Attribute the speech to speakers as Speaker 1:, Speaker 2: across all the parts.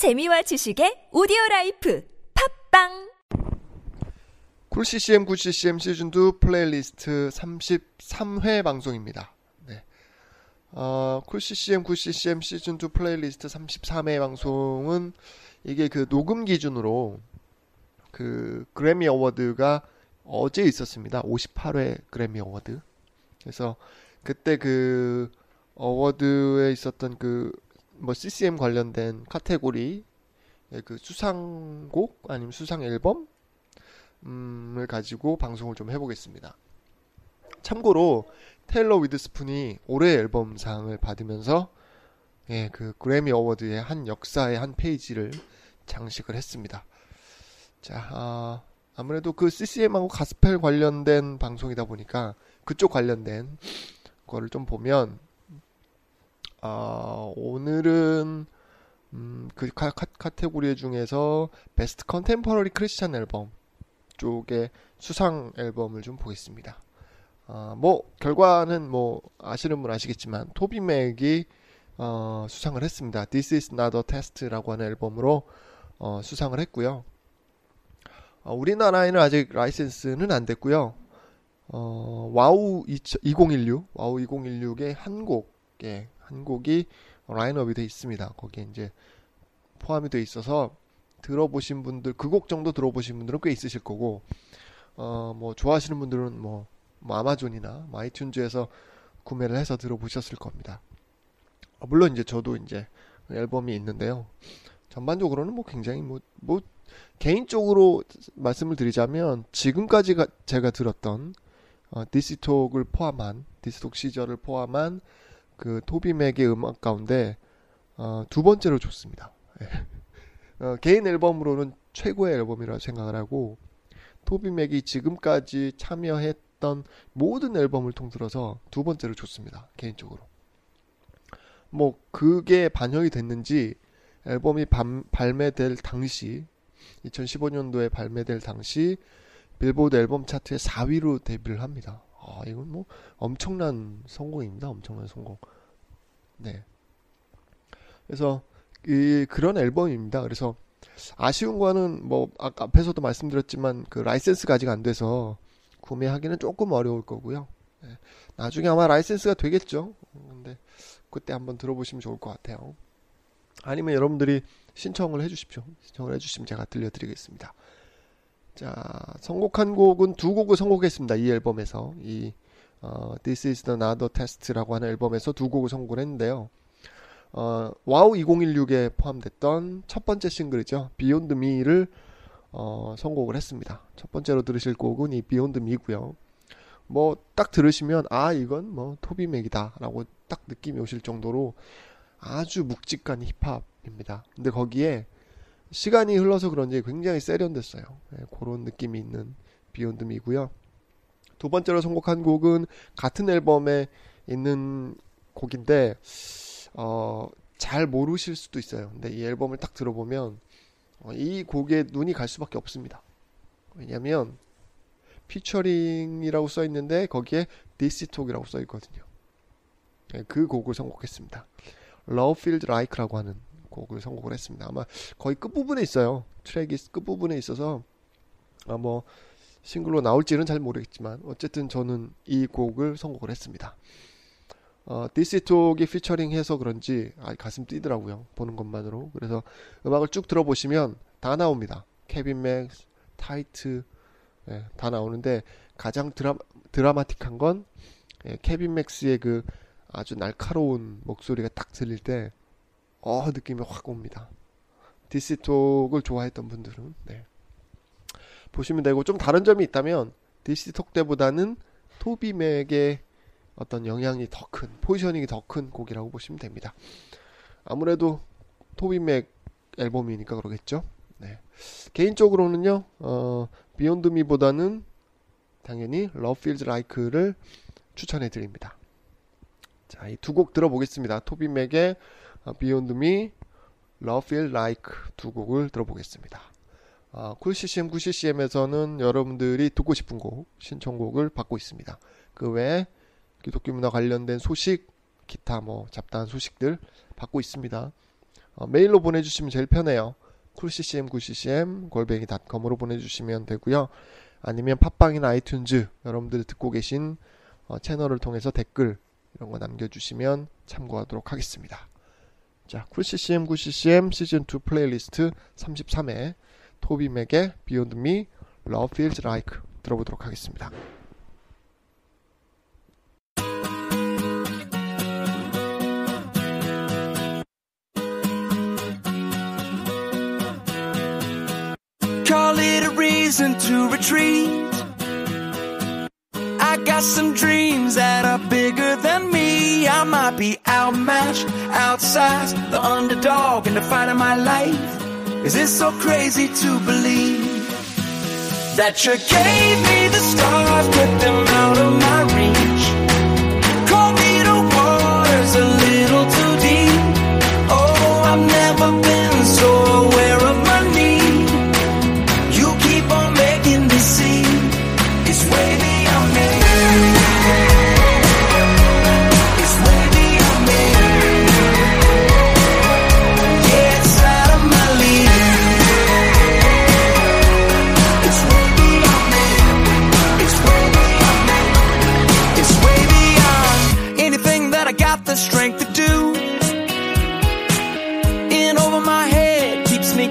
Speaker 1: 재미와 지식의 오디오 라이프 팟빵
Speaker 2: 쿨 CCM 9 CCM 시즌 2 플레이리스트 33회 방송입니다. 네. 어, 쿨 CCM 9 CCM 시즌 2 플레이리스트 33회 방송은 이게 그 녹음 기준으로 그 그래미 어워드가 어제 있었습니다. 58회 그래미 어워드. 그래서 그때 그 어워드에 있었던 그 뭐 CCM 관련된 카테고리 그 수상곡 아니면 수상 앨범 을 가지고 방송을 좀 해보겠습니다. 참고로 테일러 스위프트가 올해 앨범상을 받으면서 예, 그 그래미 어워드의 한 역사의 한 페이지를 장식을 했습니다. 자, 아, 아무래도 그 CCM하고 가스펠 관련된 방송이다 보니까 그쪽 관련된 거를 좀 보면 아, 오늘은 음, 그 카, 카 테고리 중에서 베스트 컨템퍼러리 크리스찬 앨범 쪽의 수상 앨범을 좀 보겠습니다. 어, 뭐 결과는 뭐 아시는 분 아시겠지만 토비 맥이 어, 수상을 했습니다. This is not a test라고 하는 앨범으로 어, 수상을 했고요. 어, 우리나라에는 아직 라이센스는 안 됐고요. 어, WOW 2016, WOW 2016의 한 곡, 예, 한 곡이 라인업이 돼 있습니다. 거기에 이제 포함이 돼 있어서 들어보신 분들 그 곡 정도 들어보신 분들은 꽤 있으실 거고 어 뭐 좋아하시는 분들은 뭐, 뭐 아마존이나 뭐 아이튠즈에서 구매를 해서 들어보셨을 겁니다. 어, 물론 이제 저도 이제 앨범이 있는데요. 전반적으로는 뭐 굉장히 뭐, 뭐 개인적으로 말씀을 드리자면 지금까지 가, 제가 들었던 어, 디시톡을 포함한 디시톡 시절을 포함한 그 토비 맥의 음악 가운데 어, 두 번째로 좋습니다. 예. 어, 개인 앨범으로는 최고의 앨범이라고 생각을 하고 토비 맥이 지금까지 참여했던 모든 앨범을 통틀어서 두 번째로 좋습니다. 개인적으로. 뭐 그게 반영이 됐는지 앨범이 반, 발매될 당시 2015년도에 발매될 당시 빌보드 앨범 차트에 4위로 데뷔를 합니다. 아, 이건 뭐 엄청난 성공입니다. 엄청난 성공. 네. 그래서 이 그런 앨범입니다. 그래서 아쉬운 거는 뭐 아까 앞에서도 말씀드렸지만 그 라이센스가 아직 안 돼서 구매하기는 조금 어려울 거고요. 네. 나중에 아마 라이센스가 되겠죠. 근데 그때 한번 들어보시면 좋을 것 같아요. 아니면 여러분들이 신청을 해주십시오. 신청을 해주시면 제가 들려드리겠습니다. 자, 선곡한 곡은 두 곡을 선곡했습니다. 이 앨범에서 이 어, This Is Not a Test라고 하는 앨범에서 두 곡을 선곡을 했는데요. 어, WOW 2016에 포함됐던 첫 번째 싱글이죠. Beyond Me를 어, 선곡을 했습니다. 첫 번째로 들으실 곡은 이 Beyond Me고요. 뭐 딱 들으시면 아 이건 뭐 토비맥이다라고 딱 느낌이 오실 정도로 아주 묵직한 힙합입니다. 근데 거기에 시간이 흘러서 그런지 굉장히 세련됐어요. 네, 그런 느낌이 있는 Beyond Me고요. 두 번째로 선곡한 곡은 같은 앨범에 있는 곡인데 어, 잘 모르실 수도 있어요. 근데 이 앨범을 딱 들어보면 어, 이 곡에 눈이 갈 수밖에 없습니다. 왜냐면 피처링이라고 써 있는데 거기에 디시톡이라고 써 있거든요. 네, 그 곡을 선곡했습니다. Feels Like라고 하는 곡을 선곡을 했습니다. 아마 거의 끝부분에 있어요. 트랙이 끝부분에 있어서 아, 뭐 싱글로 나올지는 잘 모르겠지만 어쨌든 저는 이 곡을 선곡을 했습니다. 어, 디시 톡이 피처링 해서 그런지 아, 가슴 뛰더라고요. 보는 것만으로. 그래서 음악을 쭉 들어보시면 다 나옵니다. 케빈 맥스, 테이트 예, 다 나오는데 가장 드라, 드라마틱한 건 예, 케빈 맥스의 그 아주 날카로운 목소리가 딱 들릴 때 어, 느낌이 확 옵니다. 디시톡을 좋아했던 분들은 네. 보시면 되고 좀 다른 점이 있다면 디시톡 때보다는 토비맥의 어떤 영향이 더 큰, 포지셔닝이 더 큰 곡이라고 보시면 됩니다. 아무래도 토비맥 앨범이니까 그러겠죠. 네. 개인적으로는요, 어, Beyond Me보다는 당연히 Love Feels Like를 추천해 드립니다. 자, 이 두 곡 들어보겠습니다. 토비맥의 어, Beyond Me, Love Feel Like 두 곡을 들어보겠습니다. 아, 쿨CCM, 쿨CCM에서는 여러분들이 듣고 싶은 곡, 신청곡을 받고 있습니다. 그 외에 기독교 문화 관련된 소식, 기타 뭐 잡다한 소식들 받고 있습니다. 어, 메일로 보내주시면 제일 편해요. 쿨CCM, 쿨CCM, 골뱅이닷컴으로 보내주시면 되고요. 아니면 팟빵이나 아이튠즈, 여러분들 듣고 계신 어, 채널을 통해서 댓글 이런 거 남겨주시면 참고하도록 하겠습니다. 자, 쿨CCM, 쿨CCM 시즌2 플레이리스트 33회 토비맥의 Beyond Me, Love Feels Like 들어보도록 하겠습니다.
Speaker 3: reason to retreat. I got some dreams that are bigger. I might be outmatched, outsized, the underdog in the fight of my life. Is it so crazy to believe that you gave me the stars, put them out of my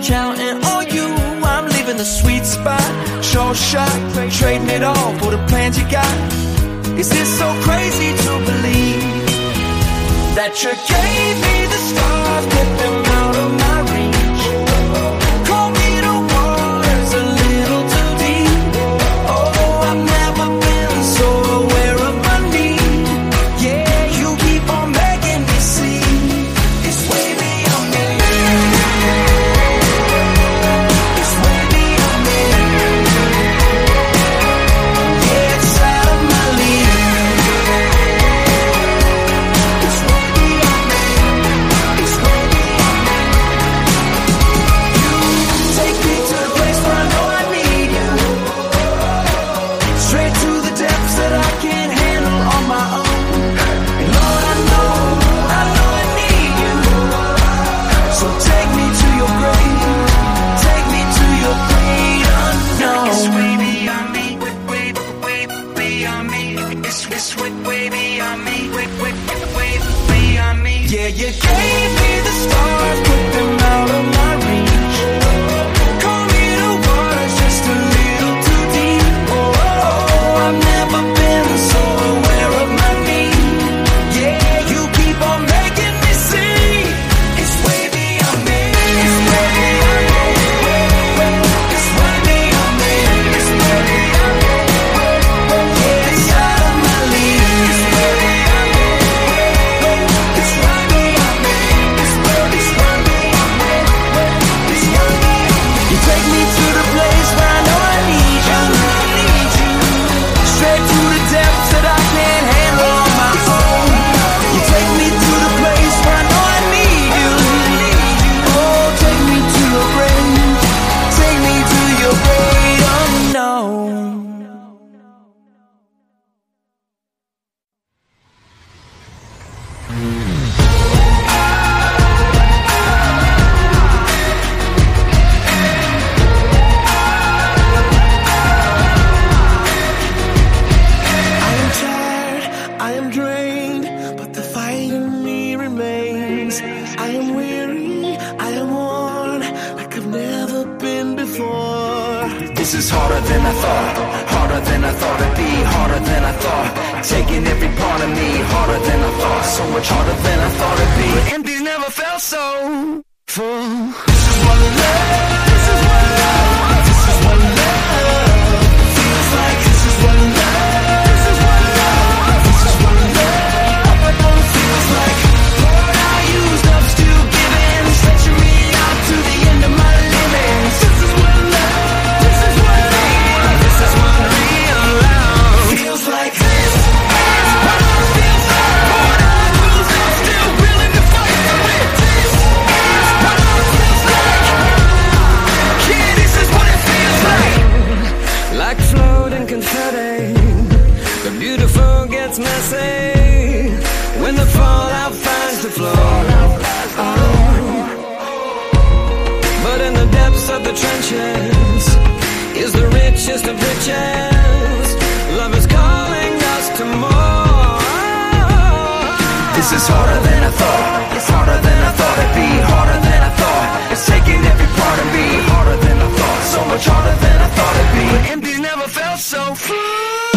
Speaker 3: counting on you. I'm leaving the sweet spot. Sure shot, trading it all for the plans you got. Is this so crazy to believe that you gave me the stars? Save me the stars. I am weary, I am worn like I've never been before. This is harder than I thought, harder than I thought it'd be, harder than I thought. Taking every part of me, harder than I thought, so much harder than I thought it'd be. But empty's never felt so full. This is what love. This is harder than I thought. It's harder than I thought. It'd be harder than I thought. It's taking every part of me Harder than I thought. So much harder than I thought it'd be. But empty never felt so full